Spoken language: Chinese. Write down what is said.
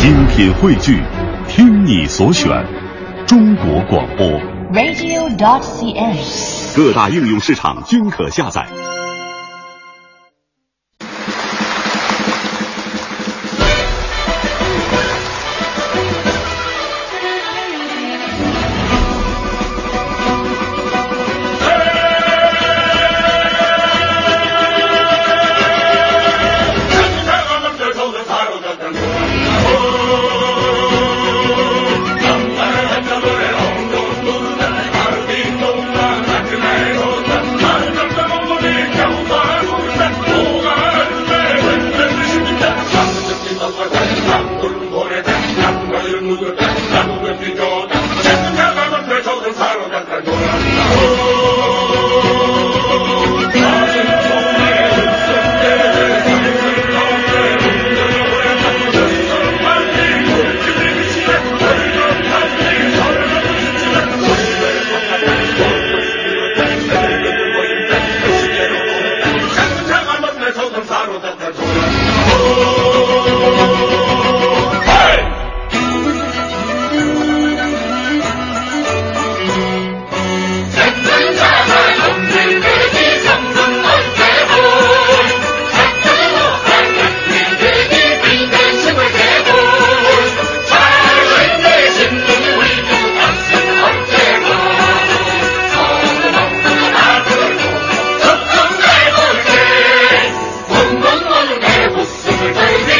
精品汇聚，听你所选，中国广播。radio.cn。各大应用市场均可下载。Super Crazy.